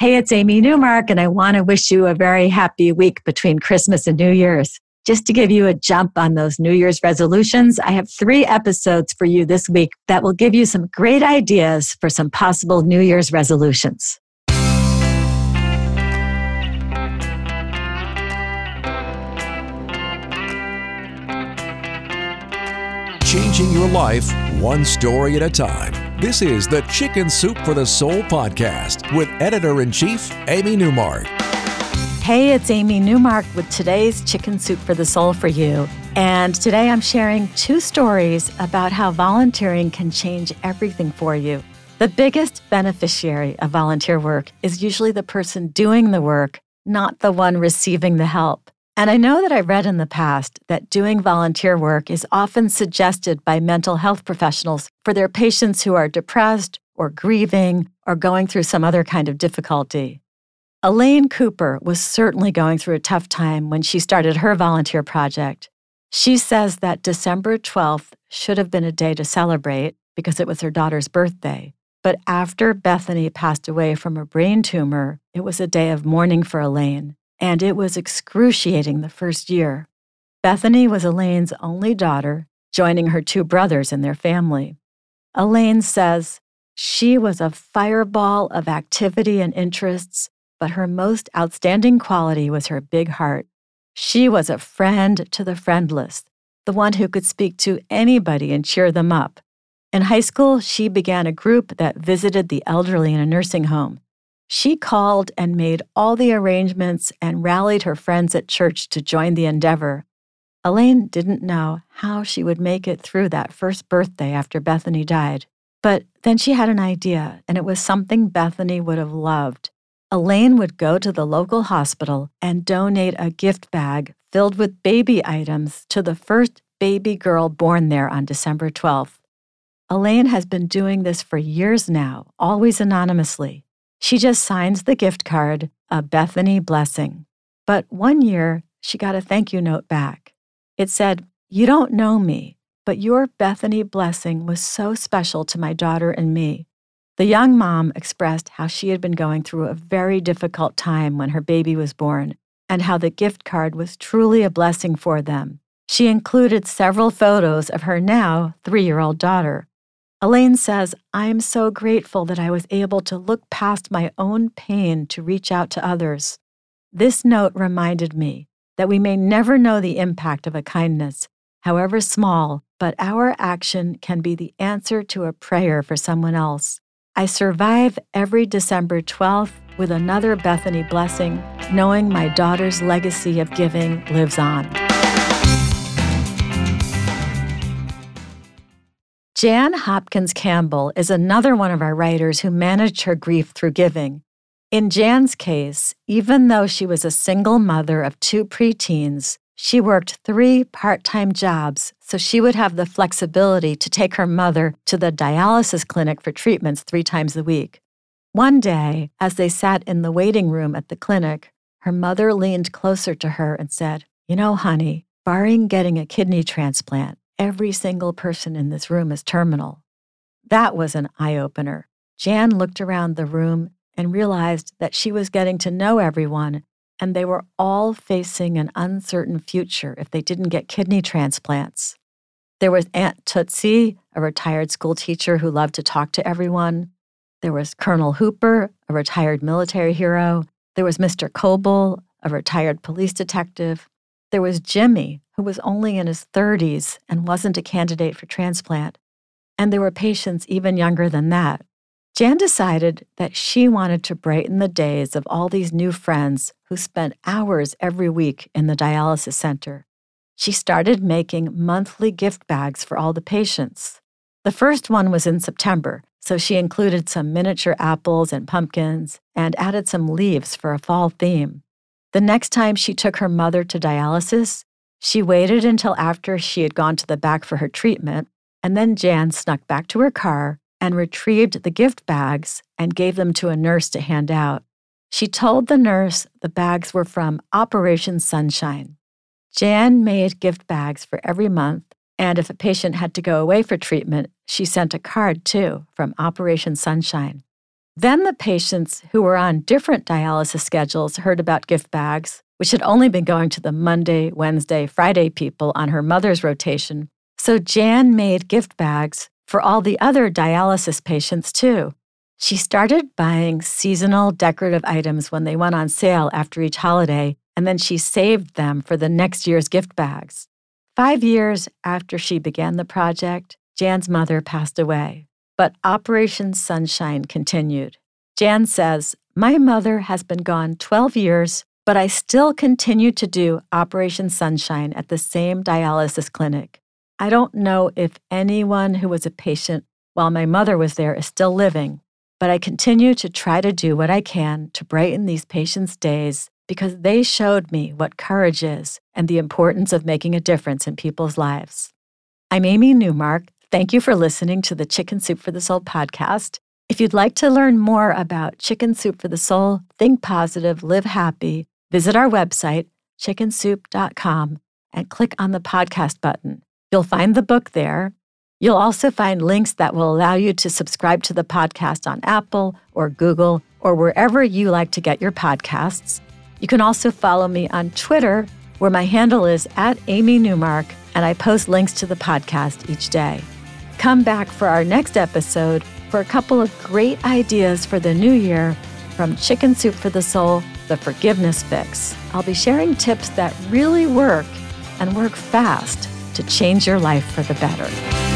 Hey, it's Amy Newmark, and I want to wish you a very happy week between Christmas and New Year's. Just to give you a jump on those New Year's resolutions, I have three episodes for you this week that will give you some great ideas for some possible New Year's resolutions. Changing your life one story at a time. This is the Chicken Soup for the Soul podcast with editor in chief, Amy Newmark. Hey, it's Amy Newmark with today's Chicken Soup for the Soul for you. And today I'm sharing two stories about how volunteering can change everything for you. The biggest beneficiary of volunteer work is usually the person doing the work, not the one receiving the help. And I know that I read in the past that doing volunteer work is often suggested by mental health professionals for their patients who are depressed or grieving or going through some other kind of difficulty. Elaine Cooper was certainly going through a tough time when she started her volunteer project. She says that December 12th should have been a day to celebrate because it was her daughter's birthday. But after Bethany passed away from a brain tumor, it was a day of mourning for Elaine and it was excruciating the first year. Bethany was Elaine's only daughter, joining her two brothers in their family. Elaine says, She was a fireball of activity and interests, but her most outstanding quality was her big heart. She was a friend to the friendless, the one who could speak to anybody and cheer them up. In high school, she began a group that visited the elderly in a nursing home. She called and made all the arrangements and rallied her friends at church to join the endeavor. Elaine didn't know how she would make it through that first birthday after Bethany died. But then she had an idea, and it was something Bethany would have loved. Elaine would go to the local hospital and donate a gift bag filled with baby items to the first baby girl born there on December 12th. Elaine has been doing this for years now, always anonymously. She just signs the gift card, a Bethany blessing. But one year, she got a thank you note back. It said, You don't know me, but your Bethany blessing was so special to my daughter and me. The young mom expressed how she had been going through a very difficult time when her baby was born and how the gift card was truly a blessing for them. She included several photos of her now three year old daughter. Elaine says, I'm so grateful that I was able to look past my own pain to reach out to others. This note reminded me that we may never know the impact of a kindness, however small, but our action can be the answer to a prayer for someone else. I survive every December 12th with another Bethany blessing, knowing my daughter's legacy of giving lives on. Jan Hopkins Campbell is another one of our writers who managed her grief through giving. In Jan's case, even though she was a single mother of two preteens, she worked three part time jobs so she would have the flexibility to take her mother to the dialysis clinic for treatments three times a week. One day, as they sat in the waiting room at the clinic, her mother leaned closer to her and said, You know, honey, barring getting a kidney transplant, every single person in this room is terminal. That was an eye opener. Jan looked around the room and realized that she was getting to know everyone, and they were all facing an uncertain future if they didn't get kidney transplants. There was Aunt Tootsie, a retired school teacher who loved to talk to everyone. There was Colonel Hooper, a retired military hero. There was Mr. Coble, a retired police detective. There was Jimmy, who was only in his 30s and wasn't a candidate for transplant. And there were patients even younger than that. Jan decided that she wanted to brighten the days of all these new friends who spent hours every week in the dialysis center. She started making monthly gift bags for all the patients. The first one was in September, so she included some miniature apples and pumpkins and added some leaves for a fall theme. The next time she took her mother to dialysis, she waited until after she had gone to the back for her treatment, and then Jan snuck back to her car and retrieved the gift bags and gave them to a nurse to hand out. She told the nurse the bags were from Operation Sunshine. Jan made gift bags for every month, and if a patient had to go away for treatment, she sent a card too from Operation Sunshine. Then the patients who were on different dialysis schedules heard about gift bags, which had only been going to the Monday, Wednesday, Friday people on her mother's rotation. So Jan made gift bags for all the other dialysis patients too. She started buying seasonal decorative items when they went on sale after each holiday, and then she saved them for the next year's gift bags. Five years after she began the project, Jan's mother passed away. But Operation Sunshine continued. Jan says, My mother has been gone 12 years, but I still continue to do Operation Sunshine at the same dialysis clinic. I don't know if anyone who was a patient while my mother was there is still living, but I continue to try to do what I can to brighten these patients' days because they showed me what courage is and the importance of making a difference in people's lives. I'm Amy Newmark. Thank you for listening to the Chicken Soup for the Soul podcast. If you'd like to learn more about Chicken Soup for the Soul, think positive, live happy, visit our website, chickensoup.com, and click on the podcast button. You'll find the book there. You'll also find links that will allow you to subscribe to the podcast on Apple or Google or wherever you like to get your podcasts. You can also follow me on Twitter, where my handle is at Amy Newmark, and I post links to the podcast each day. Come back for our next episode for a couple of great ideas for the new year from Chicken Soup for the Soul, The Forgiveness Fix. I'll be sharing tips that really work and work fast to change your life for the better.